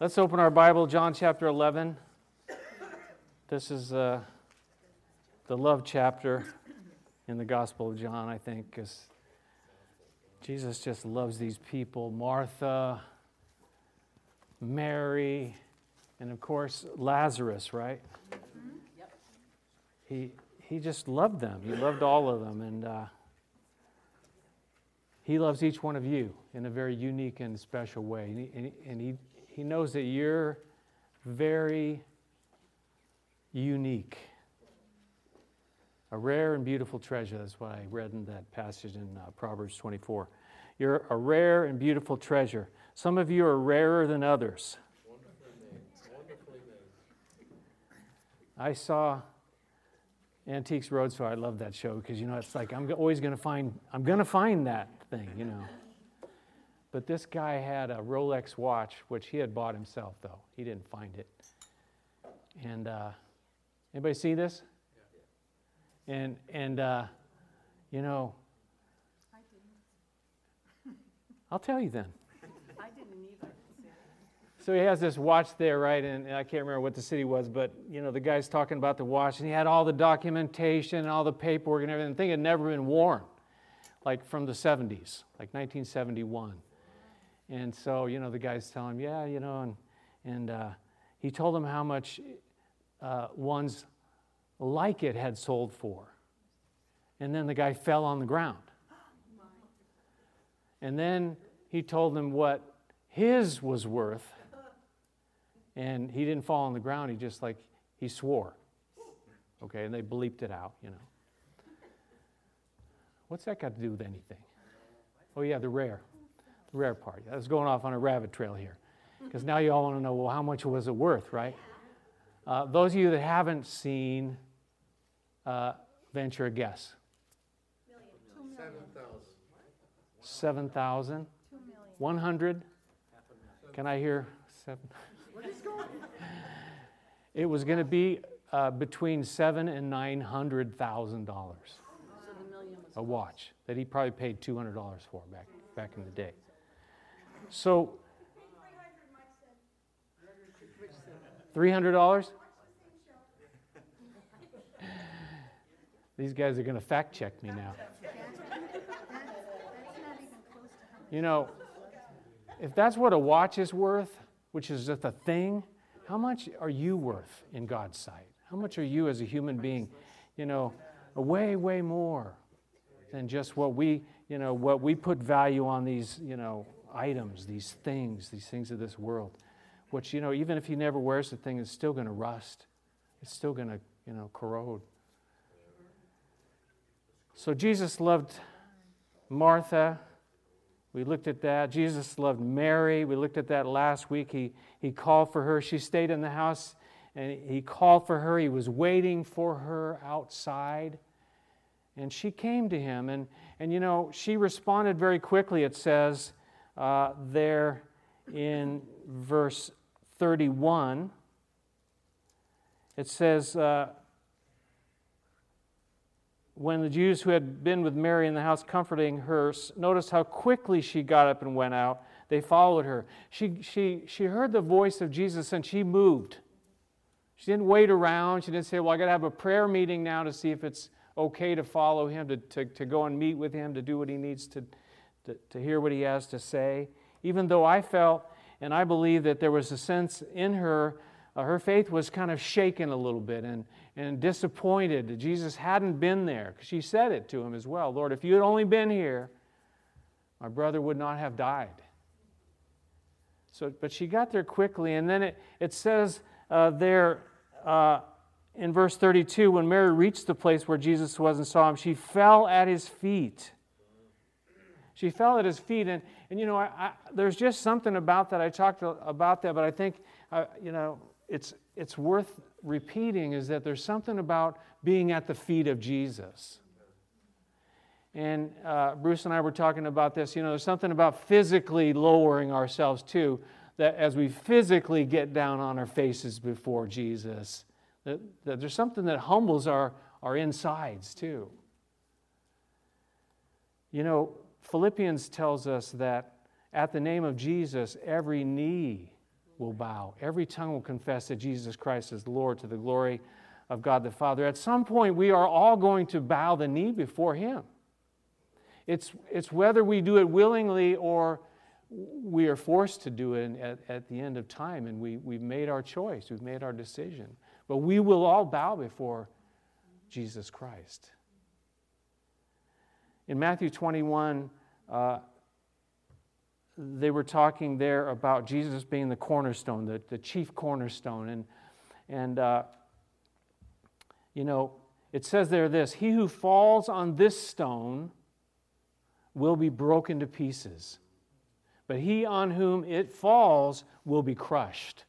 Let's open our Bible, John chapter 11. This is uh, the love chapter in the Gospel of John, I think, because Jesus just loves these people Martha, Mary, and of course, Lazarus, right? He, he just loved them. He loved all of them. And uh, he loves each one of you in a very unique and special way. And he, and he, he knows that you're very unique. A rare and beautiful treasure. That's what I read in that passage in uh, Proverbs 24. You're a rare and beautiful treasure. Some of you are rarer than others. I saw Antiques Roadshow. I love that show because you know it's like I'm always going to find I'm going to find that thing, you know. But this guy had a Rolex watch, which he had bought himself, though he didn't find it. And uh, anybody see this? And and uh, you know, I'll tell you then. I didn't either. So he has this watch there, right? And I can't remember what the city was, but you know, the guy's talking about the watch, and he had all the documentation and all the paperwork and everything. The thing had never been worn, like from the 70s, like 1971. And so, you know, the guy's telling him, yeah, you know, and and uh, he told him how much uh, ones like it had sold for. And then the guy fell on the ground. And then he told him what his was worth. And he didn't fall on the ground, he just like, he swore. Okay, and they bleeped it out, you know. What's that got to do with anything? Oh, yeah, the rare. Rare part. I was going off on a rabbit trail here. Because now you all want to know, well, how much was it worth, right? Uh, those of you that haven't seen, uh, venture a guess. Seven thousand. Two million. One hundred? Can I hear seven? It was going to be uh, between seven and nine hundred thousand dollars. So the million. A watch that he probably paid two hundred dollars for back back in the day. So. Three hundred dollars. These guys are going to fact check me now. You know, if that's what a watch is worth, which is just a thing, how much are you worth in God's sight? How much are you as a human being? You know, way, way more than just what we, you know, what we put value on these, you know, items, these things, these things of this world. Which, you know, even if he never wears the thing, it's still going to rust. It's still going to, you know, corrode. So Jesus loved Martha. We looked at that. Jesus loved Mary. We looked at that last week. He, he called for her. She stayed in the house and he called for her. He was waiting for her outside. And she came to him. And, and you know, she responded very quickly, it says uh, there in verse 31. It says, uh, when the Jews who had been with Mary in the house comforting her noticed how quickly she got up and went out, they followed her. She, she, she heard the voice of Jesus and she moved. She didn't wait around. She didn't say, Well, I got to have a prayer meeting now to see if it's okay to follow him, to, to, to go and meet with him, to do what he needs to, to, to hear what he has to say. Even though I felt and I believe that there was a sense in her, uh, her faith was kind of shaken a little bit. And, and disappointed that Jesus hadn't been there. She said it to him as well Lord, if you had only been here, my brother would not have died. So, but she got there quickly, and then it, it says uh, there uh, in verse 32 when Mary reached the place where Jesus was and saw him, she fell at his feet. She fell at his feet, and, and you know, I, I, there's just something about that. I talked about that, but I think, uh, you know, it's, it's worth repeating is that there's something about being at the feet of Jesus. And uh, Bruce and I were talking about this. You know, there's something about physically lowering ourselves too, that as we physically get down on our faces before Jesus, that, that there's something that humbles our, our insides too. You know, Philippians tells us that at the name of Jesus, every knee will bow. Every tongue will confess that Jesus Christ is Lord to the glory of God the Father. At some point, we are all going to bow the knee before Him. It's, it's whether we do it willingly or we are forced to do it at, at the end of time, and we, we've made our choice, we've made our decision. But we will all bow before Jesus Christ. In Matthew 21, uh, they were talking there about Jesus being the cornerstone, the, the chief cornerstone. And, and uh, you know, it says there this He who falls on this stone will be broken to pieces, but he on whom it falls will be crushed.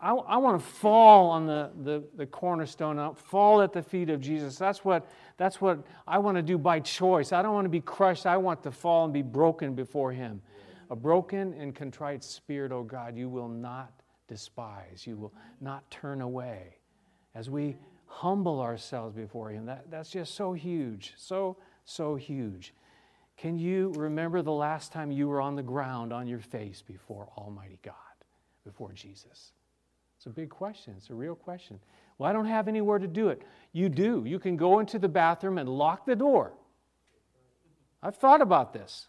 I, I, want to fall on the, the, the cornerstone, I'll fall at the feet of Jesus. That's what, that's what I want to do by choice. I don't want to be crushed. I want to fall and be broken before Him. A broken and contrite spirit, oh God, you will not despise. You will not turn away. As we humble ourselves before Him, that, that's just so huge, so, so huge. Can you remember the last time you were on the ground on your face before Almighty God, before Jesus? It's a big question. It's a real question. Well, I don't have anywhere to do it. You do. You can go into the bathroom and lock the door. I've thought about this.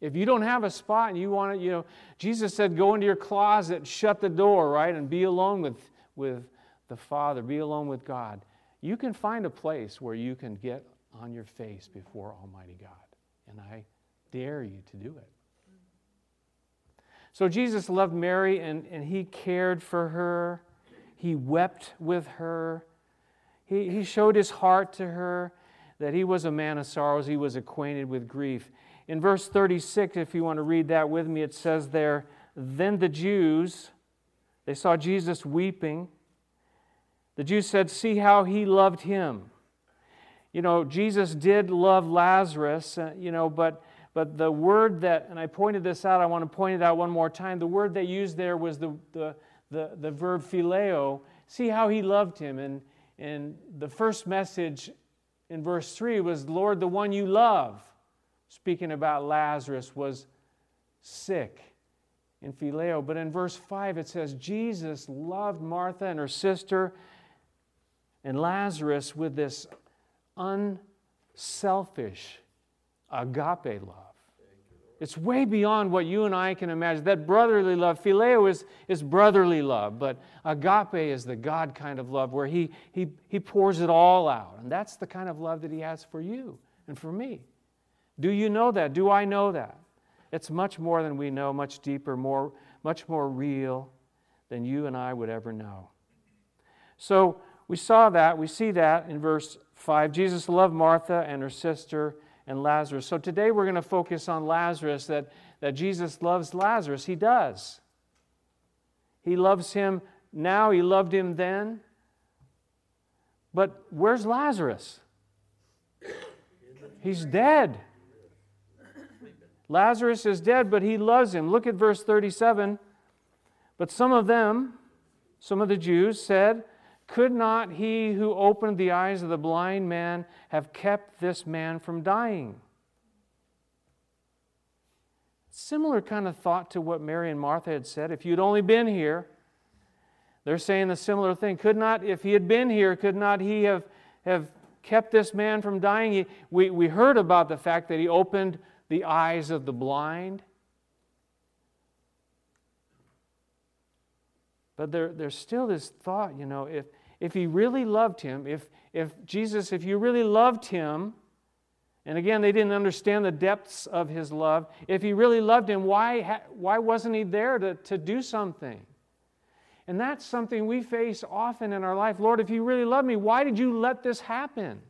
If you don't have a spot and you want to, you know, Jesus said, go into your closet, shut the door, right, and be alone with, with the Father, be alone with God. You can find a place where you can get on your face before Almighty God. And I dare you to do it. So Jesus loved Mary and, and he cared for her. He wept with her. He, he showed his heart to her that he was a man of sorrows. He was acquainted with grief. In verse 36, if you want to read that with me, it says there, Then the Jews, they saw Jesus weeping. The Jews said, See how he loved him. You know, Jesus did love Lazarus, uh, you know, but but the word that, and I pointed this out, I want to point it out one more time. The word they used there was the, the, the, the verb phileo. See how he loved him. And, and the first message in verse 3 was, Lord, the one you love, speaking about Lazarus, was sick in phileo. But in verse 5, it says, Jesus loved Martha and her sister and Lazarus with this unselfish agape love. It's way beyond what you and I can imagine. That brotherly love, phileo is, is brotherly love, but agape is the God kind of love where he, he, he pours it all out. And that's the kind of love that He has for you and for me. Do you know that? Do I know that? It's much more than we know, much deeper, more, much more real than you and I would ever know. So we saw that, we see that in verse 5. Jesus loved Martha and her sister and Lazarus. So today we're going to focus on Lazarus, that, that Jesus loves Lazarus. He does. He loves him now, he loved him then. But where's Lazarus? He's dead. Lazarus is dead, but he loves him. Look at verse 37. But some of them, some of the Jews, said, could not he who opened the eyes of the blind man have kept this man from dying? Similar kind of thought to what Mary and Martha had said. If you'd only been here, they're saying a similar thing. Could not, if he had been here, could not he have, have kept this man from dying? We, we heard about the fact that he opened the eyes of the blind. But there, there's still this thought, you know, if, if he really loved him, if, if Jesus, if you really loved him, and again, they didn't understand the depths of his love. If he really loved him, why, why wasn't he there to, to do something? And that's something we face often in our life. Lord, if you really love me, why did you let this happen?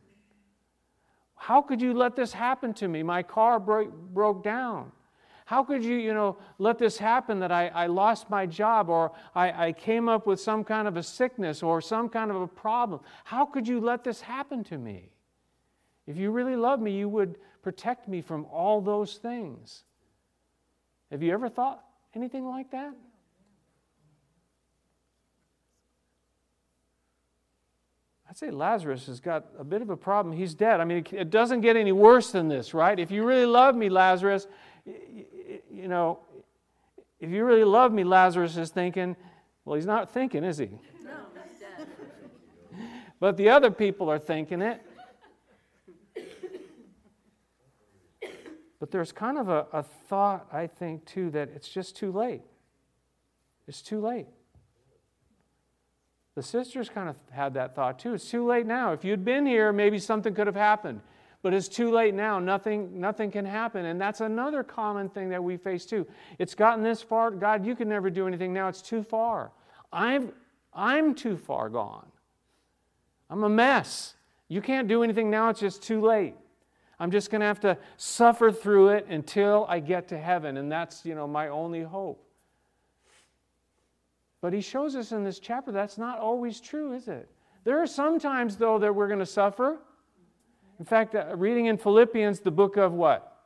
How could you let this happen to me? My car broke, broke down. How could you, you know, let this happen that I, I lost my job or I, I came up with some kind of a sickness or some kind of a problem? How could you let this happen to me? If you really love me, you would protect me from all those things. Have you ever thought anything like that? I'd say Lazarus has got a bit of a problem. He's dead. I mean, it doesn't get any worse than this, right? If you really love me, Lazarus, you know, if you really love me, Lazarus is thinking, well, he's not thinking, is he? No, he's dead. But the other people are thinking it. But there's kind of a, a thought, I think, too, that it's just too late. It's too late. The sisters kind of had that thought too. It's too late now. If you'd been here, maybe something could have happened. But it's too late now. Nothing, nothing can happen. And that's another common thing that we face too. It's gotten this far. God, you can never do anything now. It's too far. I'm, I'm too far gone. I'm a mess. You can't do anything now. It's just too late. I'm just going to have to suffer through it until I get to heaven. And that's, you know, my only hope. But he shows us in this chapter that's not always true, is it? There are some times, though, that we're going to suffer. In fact, uh, reading in Philippians, the book of what?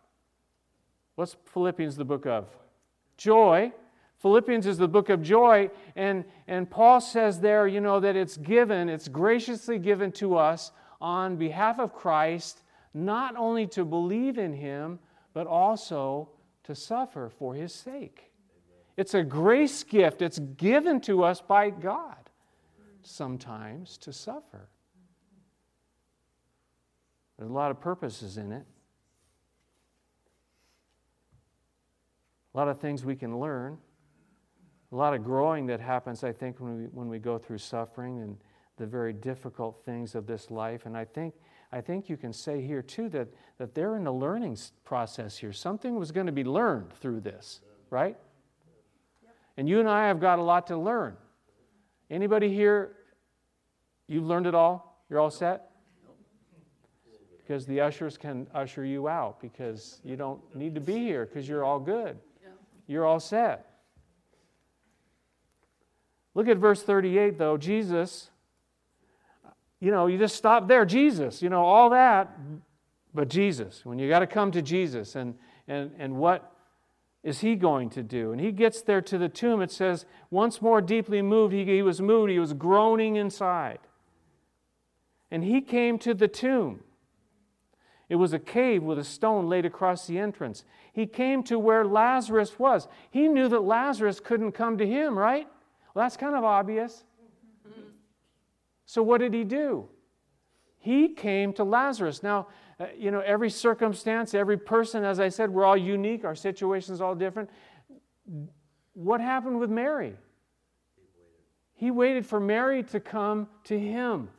What's Philippians the book of? Joy. Philippians is the book of joy. And, and Paul says there, you know, that it's given, it's graciously given to us on behalf of Christ, not only to believe in him, but also to suffer for his sake. It's a grace gift, it's given to us by God sometimes to suffer. There's a lot of purposes in it. A lot of things we can learn. A lot of growing that happens, I think, when we, when we go through suffering and the very difficult things of this life. And I think, I think you can say here, too, that, that they're in the learning process here. Something was going to be learned through this, right? And you and I have got a lot to learn. Anybody here, you've learned it all? You're all set? Because the ushers can usher you out because you don't need to be here because you're all good. You're all set. Look at verse 38, though. Jesus, you know, you just stop there. Jesus, you know, all that, but Jesus. When you got to come to Jesus and, and, and what is he going to do? And he gets there to the tomb. It says, once more deeply moved, he, he was moved, he was groaning inside. And he came to the tomb. It was a cave with a stone laid across the entrance. He came to where Lazarus was. He knew that Lazarus couldn't come to him, right? Well, that's kind of obvious. So, what did he do? He came to Lazarus. Now, uh, you know, every circumstance, every person, as I said, we're all unique, our situation's all different. What happened with Mary? He waited for Mary to come to him.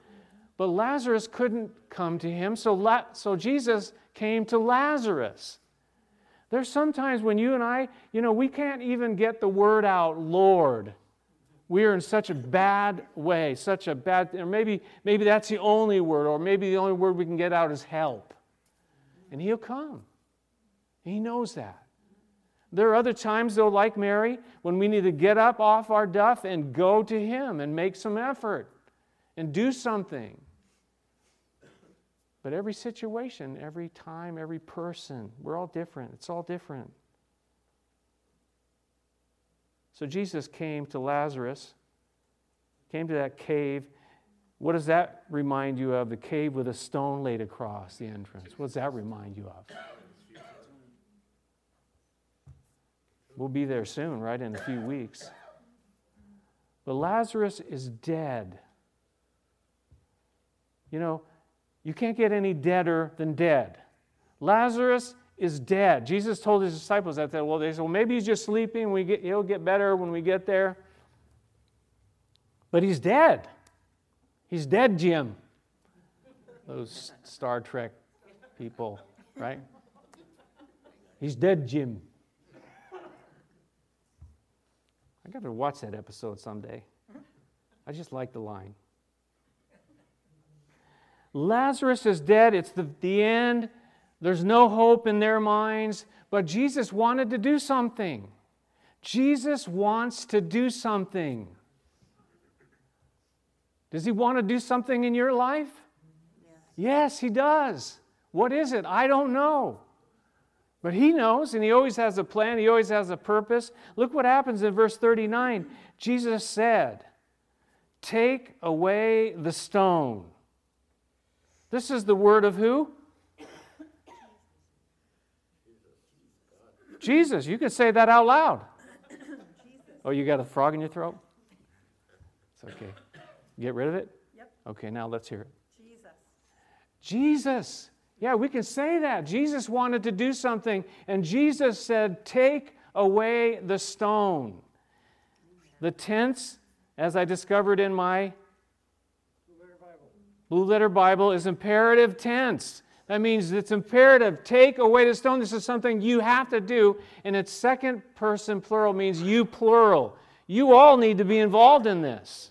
But Lazarus couldn't come to him, so, La- so Jesus came to Lazarus. There's sometimes when you and I, you know, we can't even get the word out, Lord. We are in such a bad way, such a bad, or maybe, maybe that's the only word, or maybe the only word we can get out is help. And He'll come. He knows that. There are other times, though, like Mary, when we need to get up off our duff and go to Him and make some effort and do something. But every situation, every time, every person, we're all different. It's all different. So Jesus came to Lazarus, came to that cave. What does that remind you of? The cave with a stone laid across the entrance. What does that remind you of? We'll be there soon, right? In a few weeks. But Lazarus is dead. You know, you can't get any deader than dead. Lazarus is dead. Jesus told his disciples that. Well, they said, well, maybe he's just sleeping. We get, he'll get better when we get there. But he's dead. He's dead, Jim. Those Star Trek people, right? He's dead, Jim. I got to watch that episode someday. I just like the line. Lazarus is dead. It's the, the end. There's no hope in their minds. But Jesus wanted to do something. Jesus wants to do something. Does he want to do something in your life? Yes, yes he does. What is it? I don't know. But he knows, and he always has a plan, he always has a purpose. Look what happens in verse 39. Jesus said, Take away the stone. This is the word of who? Jesus. You can say that out loud. Oh, you got a frog in your throat? It's okay. Get rid of it? Yep. Okay, now let's hear it. Jesus. Jesus. Yeah, we can say that. Jesus wanted to do something, and Jesus said, Take away the stone. The tense, as I discovered in my Blue Letter Bible, is imperative tense. That means it's imperative. Take away the stone. This is something you have to do. And it's second person plural means you plural. You all need to be involved in this.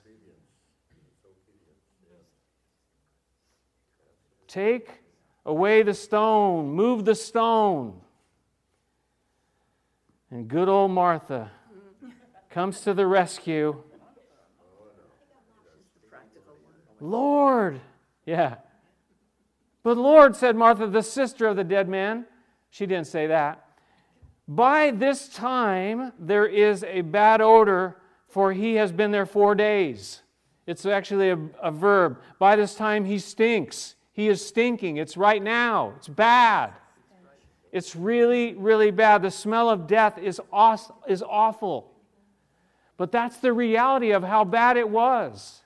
Take away the stone, move the stone. And good old Martha comes to the rescue. Lord, yeah. But Lord, said Martha, the sister of the dead man. She didn't say that. By this time, there is a bad odor, for he has been there four days. It's actually a, a verb. By this time, he stinks. He is stinking. It's right now. It's bad. It's really, really bad. The smell of death is, aw- is awful. But that's the reality of how bad it was.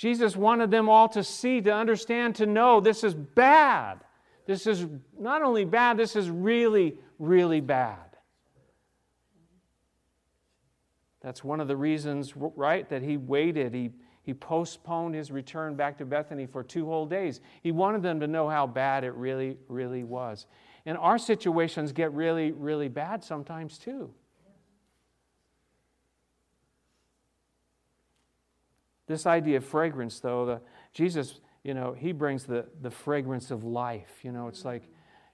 Jesus wanted them all to see, to understand, to know this is bad. This is not only bad, this is really, really bad. That's one of the reasons, right, that he waited. He, he postponed his return back to Bethany for two whole days. He wanted them to know how bad it really, really was. And our situations get really, really bad sometimes too. This idea of fragrance, though, the, Jesus, you know, he brings the, the fragrance of life. You know, it's like,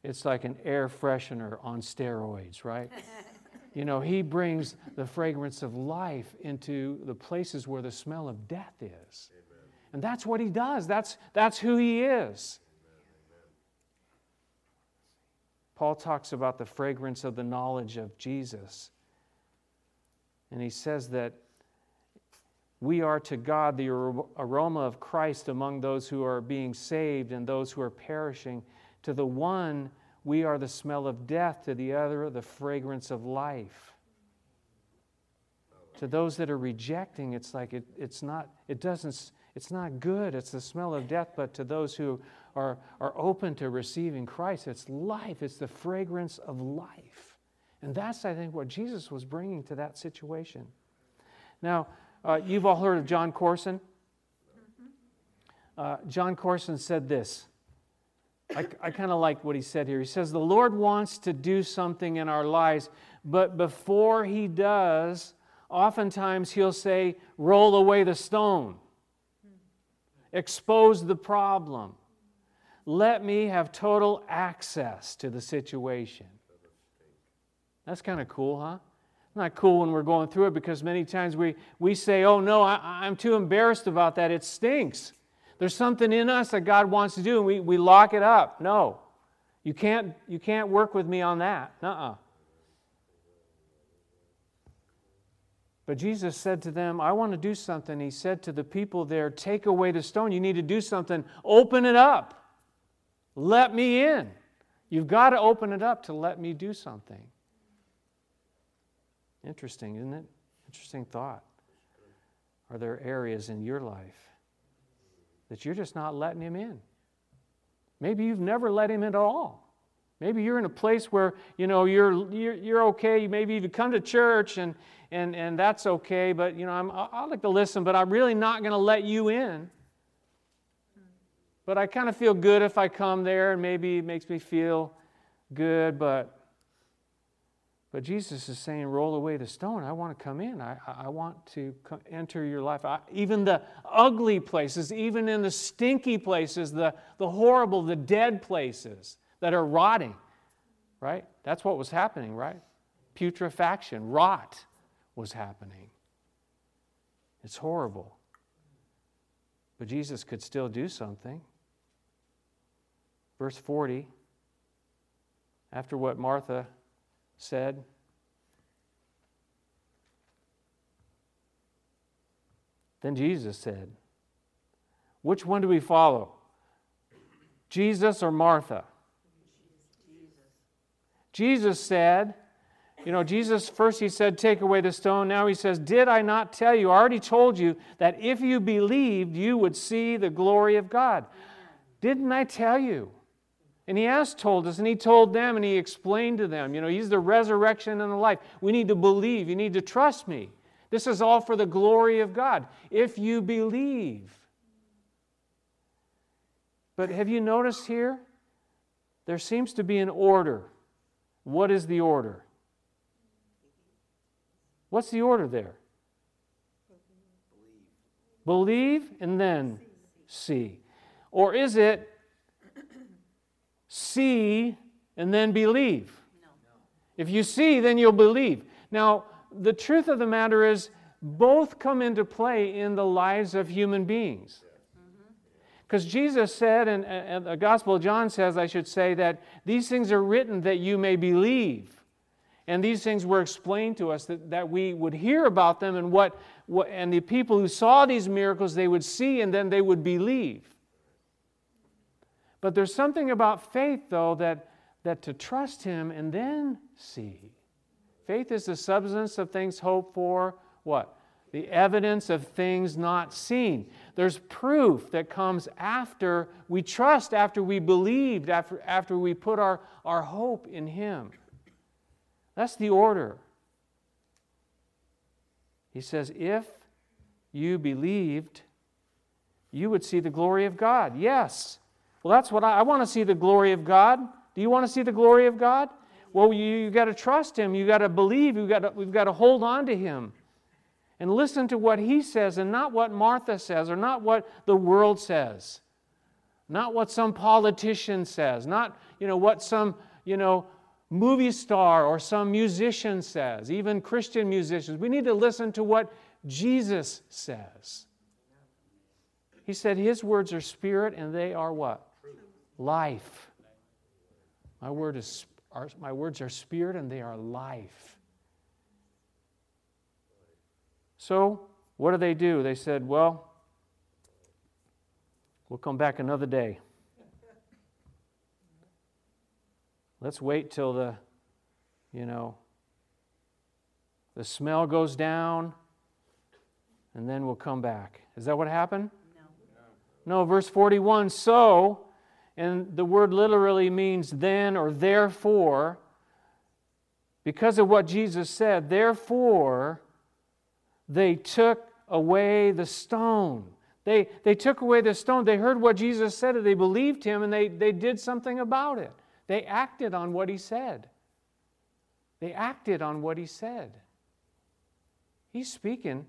it's like an air freshener on steroids, right? You know, he brings the fragrance of life into the places where the smell of death is. Amen. And that's what he does. That's, that's who he is. Paul talks about the fragrance of the knowledge of Jesus. And he says that we are to God the aroma of Christ among those who are being saved and those who are perishing. To the one, we are the smell of death, to the other, the fragrance of life. To those that are rejecting, it's like it, it's not, it doesn't, it's not good. It's the smell of death. But to those who are, are open to receiving Christ, it's life. It's the fragrance of life. And that's, I think, what Jesus was bringing to that situation. Now, uh, you've all heard of Jon Courson. Uh, Jon Courson said this. I, I kind of like what he said here. He says, The Lord wants to do something in our lives, but before he does, oftentimes he'll say, Roll away the stone, expose the problem. Let me have total access to the situation. That's kind of cool, huh? Not cool when we're going through it because many times we, we say, oh no, I, am too embarrassed about that. It stinks. There's something in us that God wants to do, and we, we lock it up. No. You can't, you can't work with me on that. Uh uh But Jesus said to them, I want to do something. He said to the people there, Take away the stone. You need to do something. Open it up. Let me in. You've got to open it up to let me do something. Interesting, isn't it? Interesting thought. Are there areas in your life that you're just not letting Him in? Maybe you've never let Him in at all. Maybe you're in a place where you know you're you're, you're okay. Maybe even come to church and and and that's okay. But you know I'm I like to listen, but I'm really not going to let you in. But I kind of feel good if I come there, and maybe it makes me feel good. But but Jesus is saying, roll away the stone. I want to come in. I, I want to enter your life. I, even the ugly places, even in the stinky places, the, the horrible, the dead places that are rotting, right? That's what was happening, right? Putrefaction, rot was happening. It's horrible. But Jesus could still do something. Verse 40, after what Martha said, Then Jesus said, Which one do we follow? Jesus or Martha? Jesus said, You know, Jesus first he said, Take away the stone. Now he says, Did I not tell you? I already told you that if you believed, you would see the glory of God. Didn't I tell you? And he has told us, and he told them, and he explained to them, you know, he's the resurrection and the life. We need to believe. You need to trust me. This is all for the glory of God. If you believe. But have you noticed here? There seems to be an order. What is the order? What's the order there? Believe Believe and then see. Or is it see and then believe? If you see, then you'll believe. Now, the truth of the matter is, both come into play in the lives of human beings. Because mm-hmm. Jesus said, and, and the Gospel of John says, I should say, that these things are written that you may believe. And these things were explained to us that, that we would hear about them and what, what and the people who saw these miracles they would see and then they would believe. But there's something about faith, though, that, that to trust Him and then see. Faith is the substance of things hoped for. What? The evidence of things not seen. There's proof that comes after we trust, after we believed, after, after we put our, our hope in Him. That's the order. He says, if you believed, you would see the glory of God. Yes. Well, that's what I, I want to see the glory of God. Do you want to see the glory of God? Well, you, you got to trust Him. You got to believe. You got to, we've got to hold on to Him and listen to what He says and not what Martha says or not what the world says, not what some politician says, not you know what some you know movie star or some musician says, even Christian musicians. We need to listen to what Jesus says. He said his words are spirit and they are what? Life. My, word is, are, my words are spirit and they are life. So, what do they do? They said, well, we'll come back another day. Let's wait till the, you know, the smell goes down, and then we'll come back. Is that what happened? No. No, verse 41 so, and the word literally means then or therefore, because of what Jesus said, therefore, they took away the stone. They, they took away the stone. They heard what Jesus said, and they believed him, and they, they did something about it. They acted on what he said. They acted on what he said. He's speaking.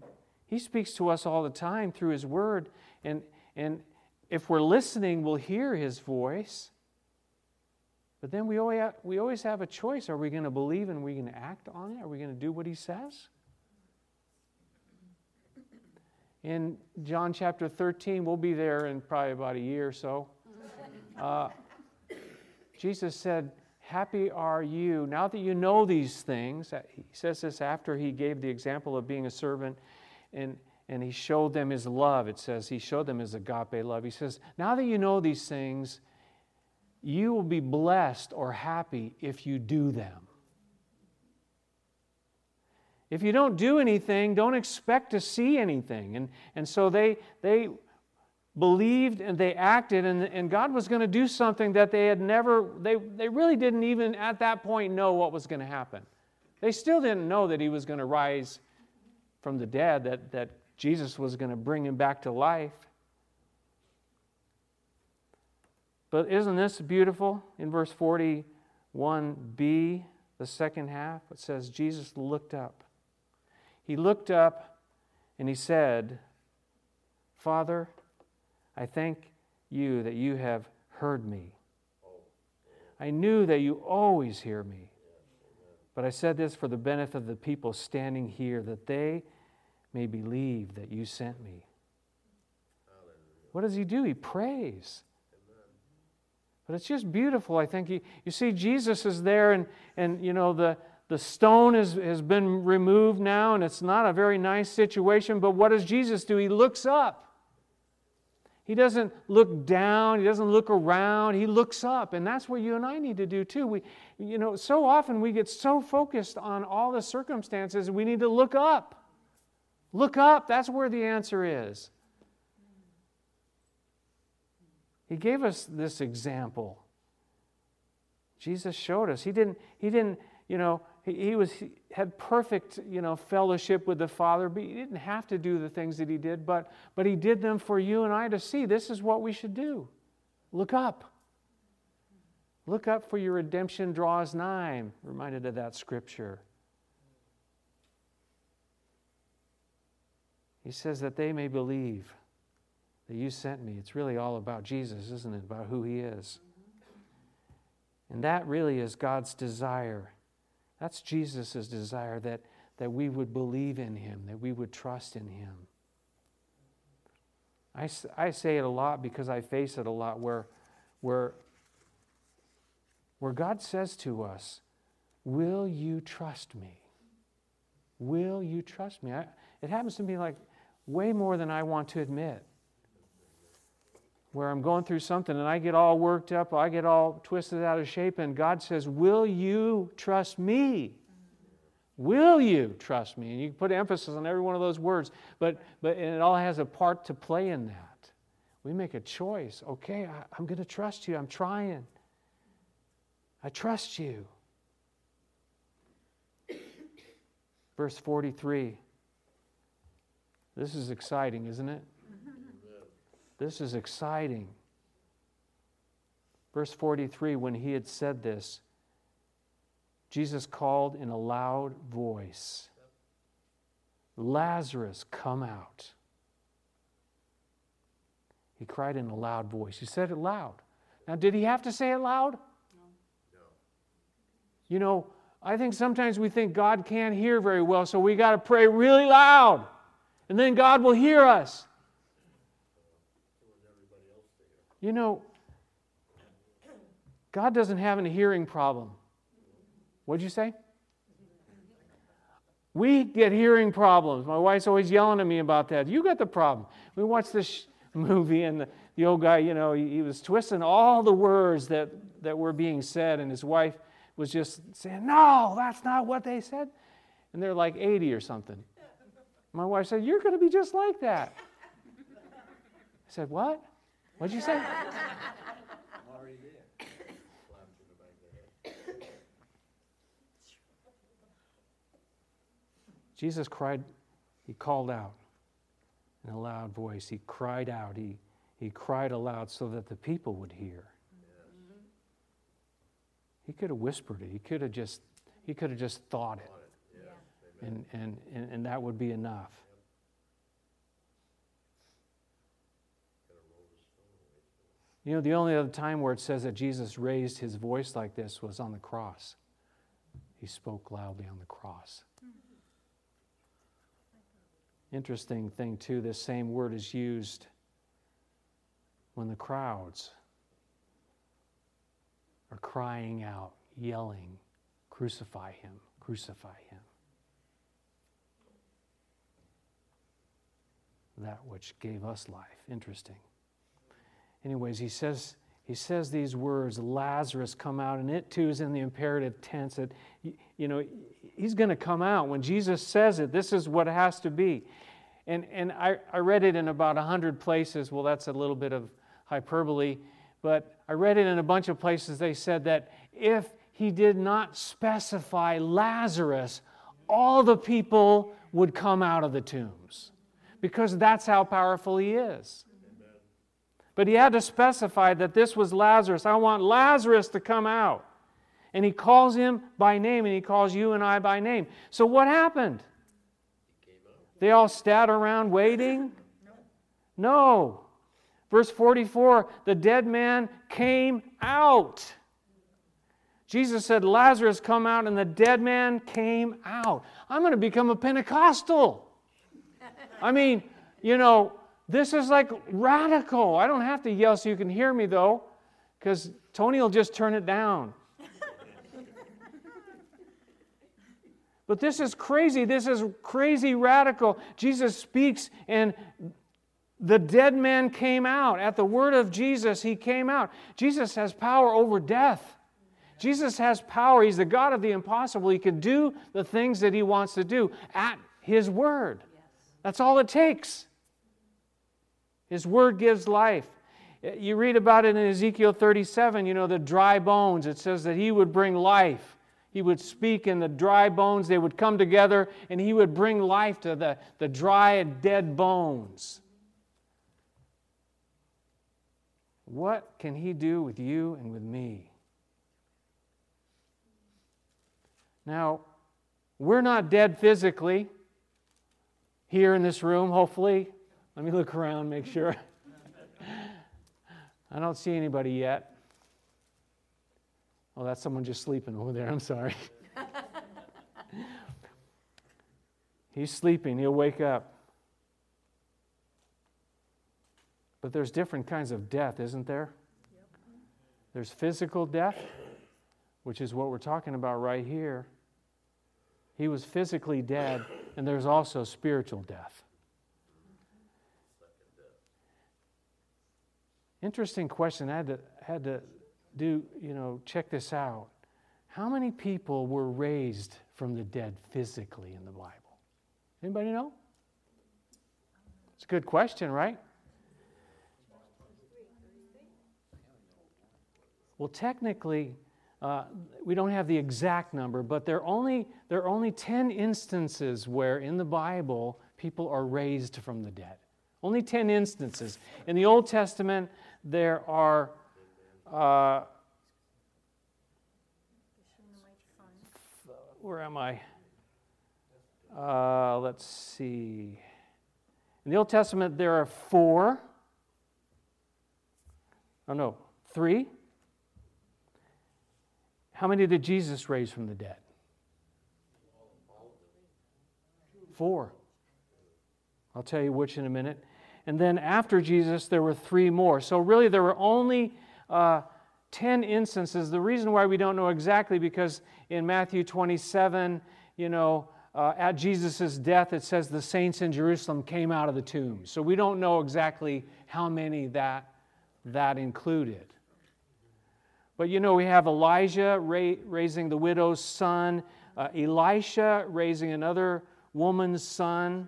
He speaks to us all the time through his word. And, and if we're listening, we'll hear his voice. But then we always, have, we always have a choice. Are we going to believe and are we going to act on it? Are we going to do what he says? In John chapter 13, we'll be there in probably about a year or so. Uh, Jesus said, Happy are you. Now that you know these things, he says this after he gave the example of being a servant and, and he showed them his love. It says he showed them his agape love. He says, Now that you know these things, you will be blessed or happy if you do them. If you don't do anything, don't expect to see anything. And, and so they, they believed and they acted, and, and God was going to do something that they had never, they, they really didn't even at that point know what was going to happen. They still didn't know that he was going to rise from the dead, that, that Jesus was going to bring him back to life. But isn't this beautiful? In verse 41b, the second half, it says, Jesus looked up. He looked up and he said, Father, I thank you that you have heard me. I knew that you always hear me. But I said this for the benefit of the people standing here, that they may believe that you sent me. What does he do? He prays. But it's just beautiful. I think you, see, Jesus is there, and, and you know, the, the stone has, has been removed now, and it's not a very nice situation. But what does Jesus do? He looks up. He doesn't look down, he doesn't look around, he looks up. And that's what you and I need to do too. We you know, so often we get so focused on all the circumstances, we need to look up. Look up, that's where the answer is. He gave us this example. Jesus showed us. He didn't he didn't, you know, he, he was he had perfect, you know, fellowship with the Father, but he didn't have to do the things that he did, but but he did them for you and I to see. This is what we should do. Look up. Look up for your redemption draws nigh. I'm reminded of that scripture. He says that they may believe that you sent me. It's really all about Jesus, isn't it? About who he is. And that really is God's desire that's Jesus' desire that, that we would believe in him, that we would trust in him. I, I say it a lot because I face it a lot where, where, where God says to us, Will you trust me? Will you trust me? I, it happens to me like way more than I want to admit where I'm going through something and I get all worked up, I get all twisted out of shape, and God says, Will you trust me? Will you trust me? And you put emphasis on every one of those words, but, but it all has a part to play in that. We make a choice. Okay, I, I'm going to trust you. I'm trying. I trust you. Verse 43. This is exciting, isn't it? This is exciting. Verse 43 when he had said this, Jesus called in a loud voice Lazarus, come out. He cried in a loud voice. He said it loud. Now, did he have to say it loud? No. You know, I think sometimes we think God can't hear very well, so we got to pray really loud, and then God will hear us. You know, God doesn't have a hearing problem. What'd you say? We get hearing problems. My wife's always yelling at me about that. You got the problem. We watched this movie, and the, the old guy, you know, he, he was twisting all the words that, that were being said, and his wife was just saying, No, that's not what they said. And they're like 80 or something. My wife said, You're going to be just like that. I said, What? What'd you say? Jesus cried, he called out in a loud voice. He cried out. He, he cried aloud so that the people would hear. He could have whispered it. He could have just, he could have just thought it. And, and, and, and that would be enough. You know, the only other time where it says that Jesus raised his voice like this was on the cross. He spoke loudly on the cross. Interesting thing, too, this same word is used when the crowds are crying out, yelling, Crucify him, crucify him. That which gave us life. Interesting anyways, he says, he says these words, Lazarus come out, and it too is in the imperative tense that, you know, he's going to come out. When Jesus says it, this is what it has to be. And, and I, I read it in about 100 places. Well, that's a little bit of hyperbole, but I read it in a bunch of places. They said that if he did not specify Lazarus, all the people would come out of the tombs because that's how powerful he is. But he had to specify that this was Lazarus. I want Lazarus to come out. And he calls him by name, and he calls you and I by name. So what happened? They all sat around waiting? No. Verse 44 the dead man came out. Jesus said, Lazarus, come out, and the dead man came out. I'm going to become a Pentecostal. I mean, you know, this is like radical. I don't have to yell so you can hear me, though, because Tony will just turn it down. but this is crazy. This is crazy radical. Jesus speaks, and The dead man came out. At the word of Jesus, he came out. Jesus has power over death. Jesus has power. He's the God of the impossible. He can do the things that he wants to do at his word. That's all it takes. His word gives life. You read about it in Ezekiel 37, you know, the dry bones. It says that he would bring life. He would speak, and the dry bones, they would come together, and he would bring life to the, the dry and dead bones. What can he do with you and with me? Now, we're not dead physically here in this room, hopefully. Let me look around, make sure. I don't see anybody yet. Oh, that's someone just sleeping over there. I'm sorry. He's sleeping. He'll wake up. But there's different kinds of death, isn't there? There's physical death, which is what we're talking about right here. He was physically dead, and there's also spiritual death. Interesting question. I had to, had to do, you know, check this out. How many people were raised from the dead physically in the Bible? Anybody know? It's a good question, right? Well, technically, uh, we don't have the exact number, but there are, only, there are only 10 instances where in the Bible people are raised from the dead. Only 10 instances. In the Old Testament, there are. Uh, where am I? Uh, let's see. In the Old Testament, there are four. Oh, no, three. How many did Jesus raise from the dead? Four. I'll tell you which in a minute. And then after Jesus, there were three more. So really, there were only uh, 10 instances. The reason why we don't know exactly, because in Matthew 27, you know, uh, at Jesus' death, it says the saints in Jerusalem came out of the tomb. So we don't know exactly how many that, that included. But you know, we have Elijah ra- raising the widow's son, uh, Elisha raising another woman's son.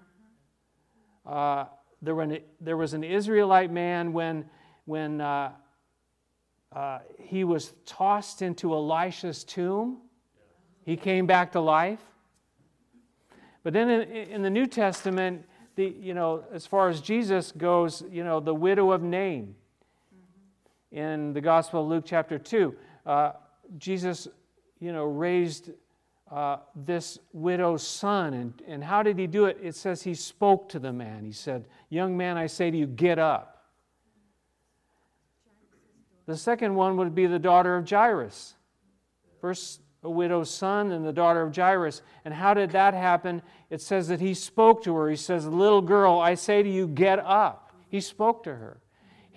Uh, there, an, there, was an Israelite man when, when uh, uh, he was tossed into Elisha's tomb. He came back to life. But then in, in the New Testament, the, you know, as far as Jesus goes, you know, the widow of Nain in the Gospel of Luke, chapter 2. Uh, Jesus, you know, raised uh, this widow's son. And, and how did he do it? It says he spoke to the man. He said, Young man, I say to you, get up. The second one would be the daughter of Jairus. First, a widow's son and the daughter of Jairus. And how did that happen? It says that he spoke to her. He says, Little girl, I say to you, get up. He spoke to her.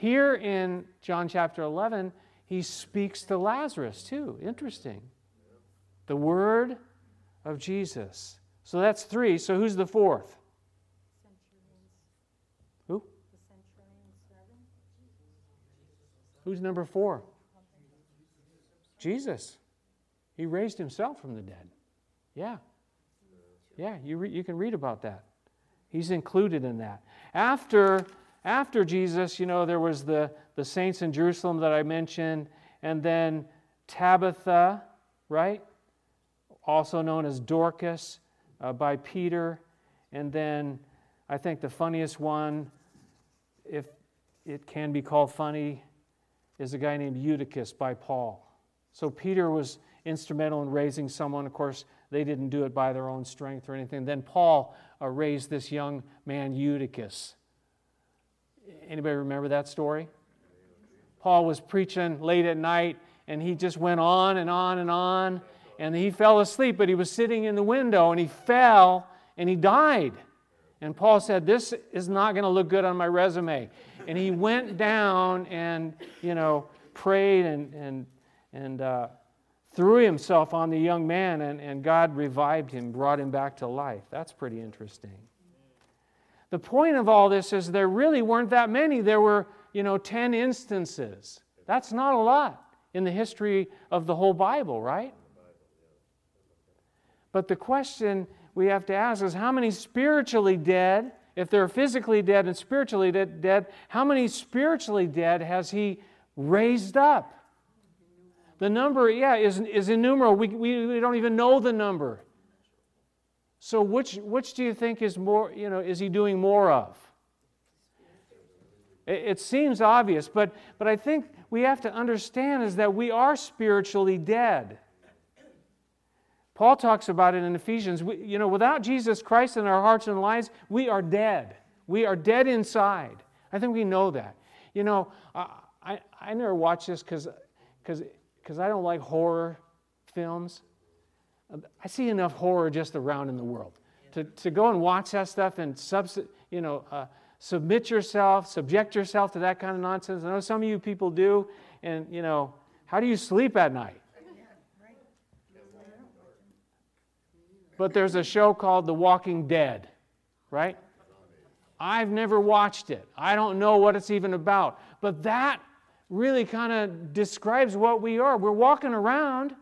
Here in John chapter 11, he speaks to Lazarus too. Interesting. The word of Jesus. So that's three. So who's the fourth? Who? Who's number four? Jesus. He raised himself from the dead. Yeah. Yeah, you, re- you can read about that. He's included in that. After after Jesus, you know, there was the, the saints in Jerusalem that I mentioned, and then Tabitha, right? Also known as Dorcas uh, by Peter. And then I think the funniest one, if it can be called funny, is a guy named Eutychus by Paul. So Peter was instrumental in raising someone. Of course, they didn't do it by their own strength or anything. Then Paul uh, raised this young man, Eutychus. Anybody remember that story? Paul was preaching late at night and he just went on and on and on and he fell asleep, but he was sitting in the window and he fell and he died. And Paul said, This is not going to look good on my resume. And he went down and, you know, prayed and, and, and uh, threw himself on the young man, and, and God revived him, brought him back to life. That's pretty interesting. The point of all this is there really weren't that many. There were, you know, 10 instances. That's not a lot in the history of the whole Bible, right? But the question we have to ask is how many spiritually dead, if they're physically dead and spiritually dead, how many spiritually dead has he raised up? The number, yeah, is, is innumerable. We, we, we don't even know the number. So which, which do you think is more, you know, is he doing more of? It, it seems obvious, but, but I think we have to understand is that we are spiritually dead. Paul talks about it in Ephesians. We, you know, without Jesus Christ in our hearts and lives, we are dead. We are dead inside. I think we know that. You know, I, I, I never watch this because I don't like horror films. I see enough horror just around in the world. To, to go and watch that stuff and subs, you know, uh, submit yourself, subject yourself to that kind of nonsense. I know some of you people do, and you know, how do you sleep at night? But there's a show called The Walking Dead, right? I've never watched it. I don't know what it's even about. But that really kind of describes what we are. We're walking around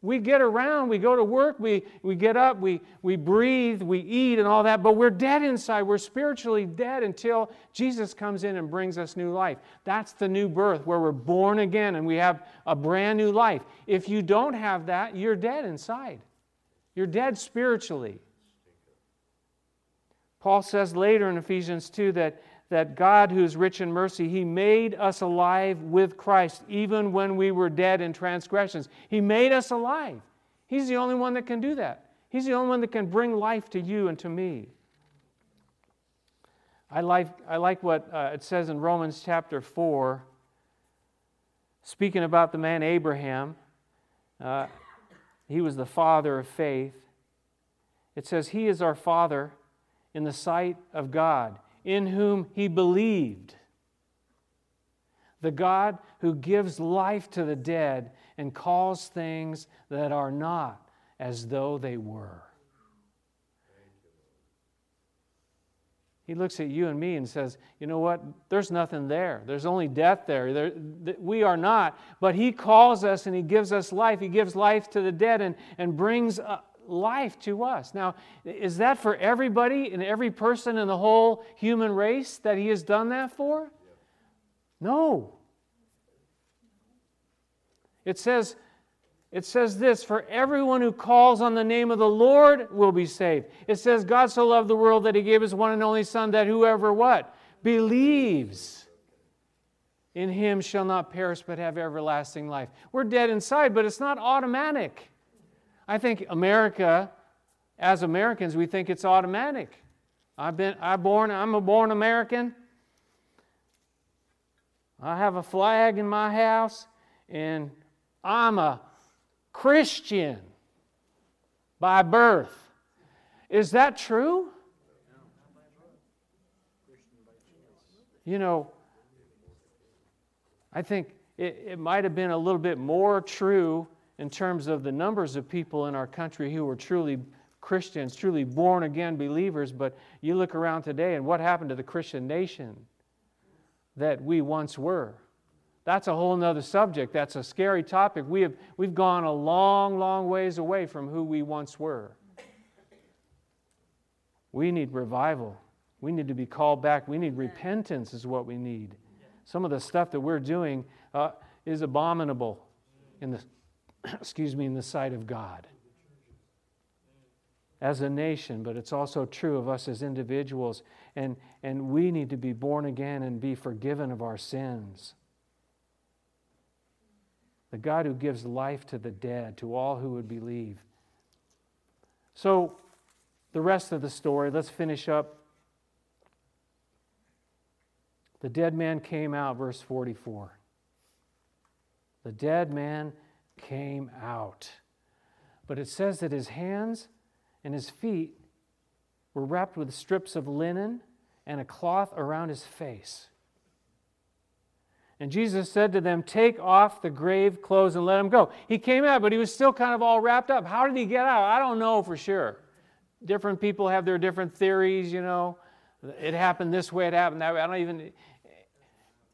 we get around, we go to work, we, we get up, we, we breathe, we eat, and all that, but we're dead inside. We're spiritually dead until Jesus comes in and brings us new life. That's the new birth, where we're born again and we have a brand new life. If you don't have that, you're dead inside. You're dead spiritually. Paul says later in Ephesians 2 that that God, who is rich in mercy, He made us alive with Christ even when we were dead in transgressions. He made us alive. He's the only one that can do that. He's the only one that can bring life to you and to me. I like, I like what uh, it says in Romans chapter 4, speaking about the man Abraham. Uh, he was the father of faith. It says, He is our father in the sight of God in whom he believed. The God who gives life to the dead and calls things that are not as though they were. He looks at you and me and says, You know what? There's nothing there. There's only death there. there th- we are not. But He calls us and He gives us life. He gives life to the dead and, and brings uh, life to us. Now, is that for everybody and every person in the whole human race that He has done that for? No. It says, it says this for everyone who calls on the name of the Lord will be saved. It says, God so loved the world that he gave his one and only Son, that whoever what? Believes in him shall not perish but have everlasting life. We're dead inside, but it's not automatic. I think America, as Americans, we think it's automatic. I've been, I born, I'm a born American. I have a flag in my house, and I'm a Christian by birth. Is that true? You know, I think it, it might have been a little bit more true in terms of the numbers of people in our country who are truly Christians, truly born again believers, but you look around today and what happened to the Christian nation that we once were? That's a whole other subject. That's a scary topic. We have, we've gone a long, long ways away from who we once were. We need revival. We need to be called back. We need repentance, is what we need. Some of the stuff that we're doing uh, is abominable in the excuse me, in the sight of God as a nation, but it's also true of us as individuals. And, and we need to be born again and be forgiven of our sins. The God who gives life to the dead, to all who would believe. So, the rest of the story, let's finish up. The dead man came out, verse 44. The dead man came out. But it says that his hands and his feet were wrapped with strips of linen and a cloth around his face. And Jesus said to them, Take off the grave clothes and let him go. He came out, but he was still kind of all wrapped up. How did he get out? I don't know for sure. Different people have their different theories, you know. it happened this way, it happened that way. I don't even.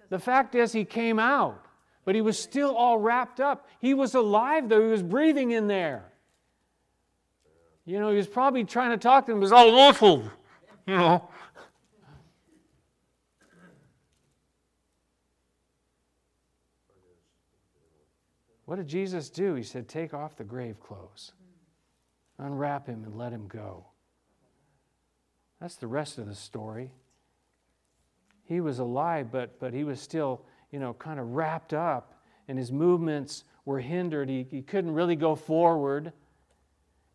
The fact is, he came out, but he was still all wrapped up. He was alive, though, he was breathing in there. You know, he was probably trying to talk to him, it was all muffled, you know. What did Jesus do? He said, Take off the grave clothes, unwrap him, and let him go. That's the rest of the story. He was alive, but, but he was still, you know, kind of wrapped up, and his movements were hindered. He, he couldn't really go forward.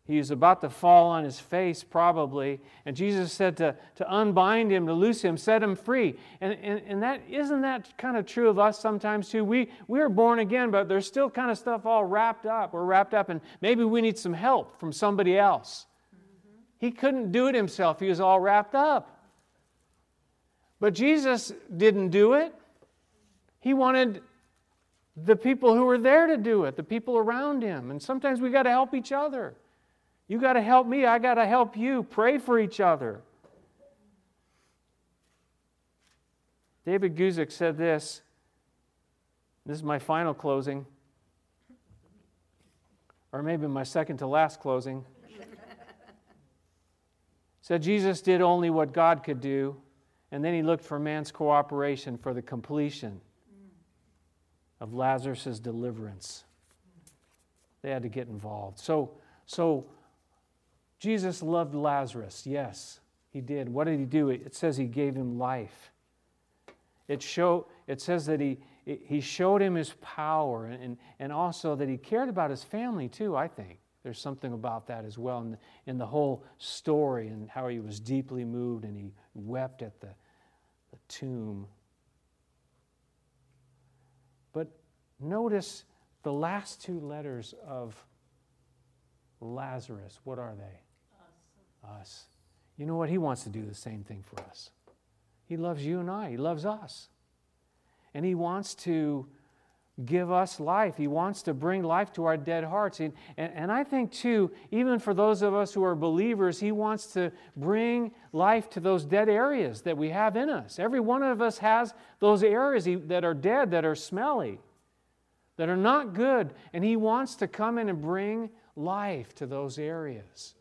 He was about to fall on his face, probably. And Jesus said to, to unbind him, to loose him, set him free. And, and, and that isn't that kind of true of us sometimes too? We, we are born again, but there's still kind of stuff all wrapped up. We're wrapped up, and maybe we need some help from somebody else. He couldn't do it himself, he was all wrapped up. But Jesus didn't do it. He wanted the people who were there to do it, the people around him. And sometimes we got to help each other. You got to help me, I got to help you. Pray for each other. David Guzik said this. This is my final closing, or maybe my second to last closing. said Jesus did only what God could do, and then he looked for man's cooperation for the completion of Lazarus' deliverance. They had to get involved. So, so Jesus loved Lazarus. Yes, he did. What did he do? It says he gave him life. It, show, it says that he, he showed him his power and, and also that he cared about his family too, I think. There's something about that as well in the, in the whole story and how he was deeply moved and he wept at the, the tomb. But notice the last two letters of Lazarus. What are they? us. You know what? He wants to do the same thing for us. He loves you and I, He loves us. And He wants to give us life. He wants to bring life to our dead hearts. And, and, and, I think, too, even for those of us who are believers, He wants to bring life to those dead areas that we have in us. Every one of us has those areas that are dead, that are smelly, that are not good. And He wants to come in and bring life to those areas.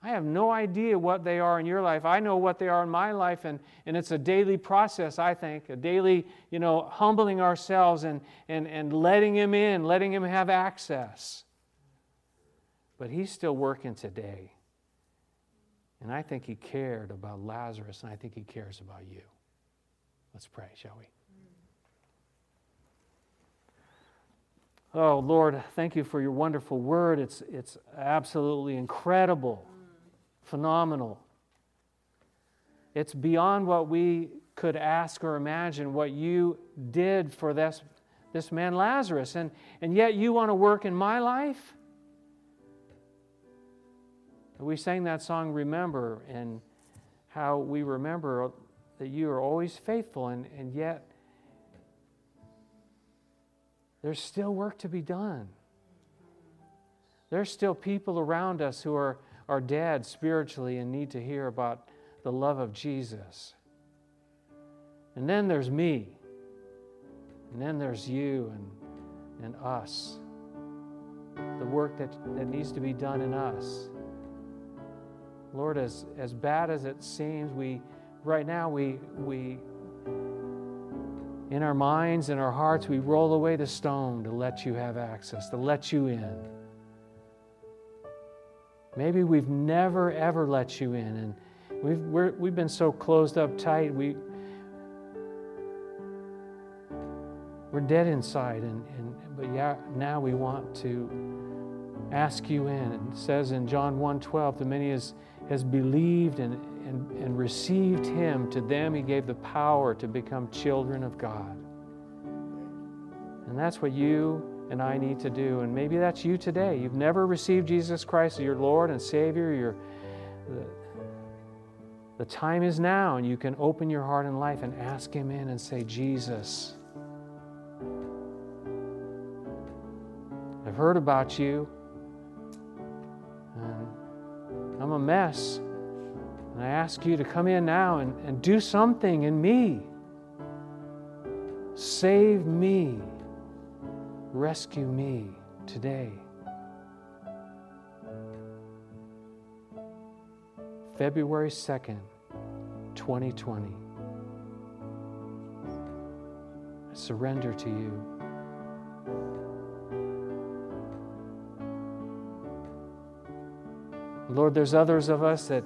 I have no idea what they are in your life. I know what they are in my life, and, and it's a daily process, I think, a daily, you know, humbling ourselves and, and, and letting Him in, letting Him have access. But He's still working today. And I think He cared about Lazarus, and I think He cares about you. Let's pray, shall we? Oh, Lord, thank you for your wonderful word. It's, it's absolutely incredible phenomenal. It's beyond what we could ask or imagine what you did for this, this man Lazarus. And, and yet you want to work in my life? We sang that song, Remember, and how we remember that you are always faithful, and, and yet there's still work to be done. There's still people around us who are are dead spiritually and need to hear about the love of Jesus. And then there's me. And then there's you and, and us. The work that, that needs to be done in us. Lord, as, as bad as it seems, we right now we we in our minds, in our hearts, we roll away the stone to let you have access, to let you in. Maybe we've never, ever let you in, and we've, we're, we've been so closed up tight. We, we're dead inside, and, and, but yeah, now we want to ask you in. It says in John 1.12, to many has, has believed and, and, and received him, to them he gave the power to become children of God. And that's what you and I need to do. And maybe that's you today. You've never received Jesus Christ as your Lord and Savior. Your, the, the time is now, and you can open your heart and life and ask Him in and say, Jesus, I've heard about you. I'm a mess. And I ask you to come in now and, and do something in me. Save me. Rescue me today. February 2nd, 2020. I surrender to you. Lord, there's others of us that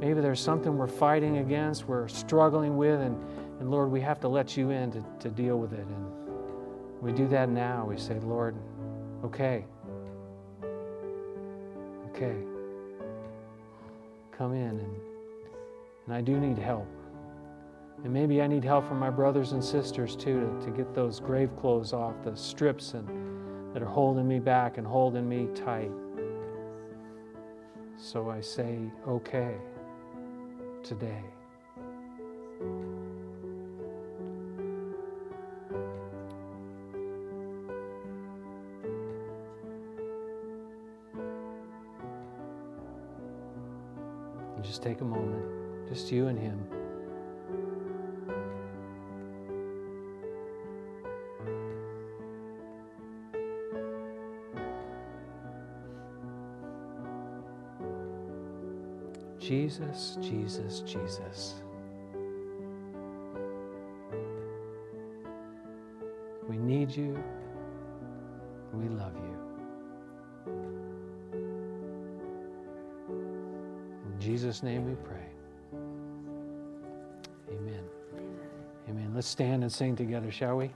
maybe there's something we're fighting against, we're struggling with, and, and Lord, we have to let you in to, to deal with it. And we do that now. We say, Lord, okay. Okay. Come in. And, and I do need help. And maybe I need help from my brothers and sisters too to, to get those grave clothes off, the strips and, that are holding me back and holding me tight. So I say, okay, today. And just take a moment, just you and Him. Jesus, Jesus, Jesus. We need you. We love you. In Jesus' name we pray. Amen. Amen. Let's stand and sing together, shall we?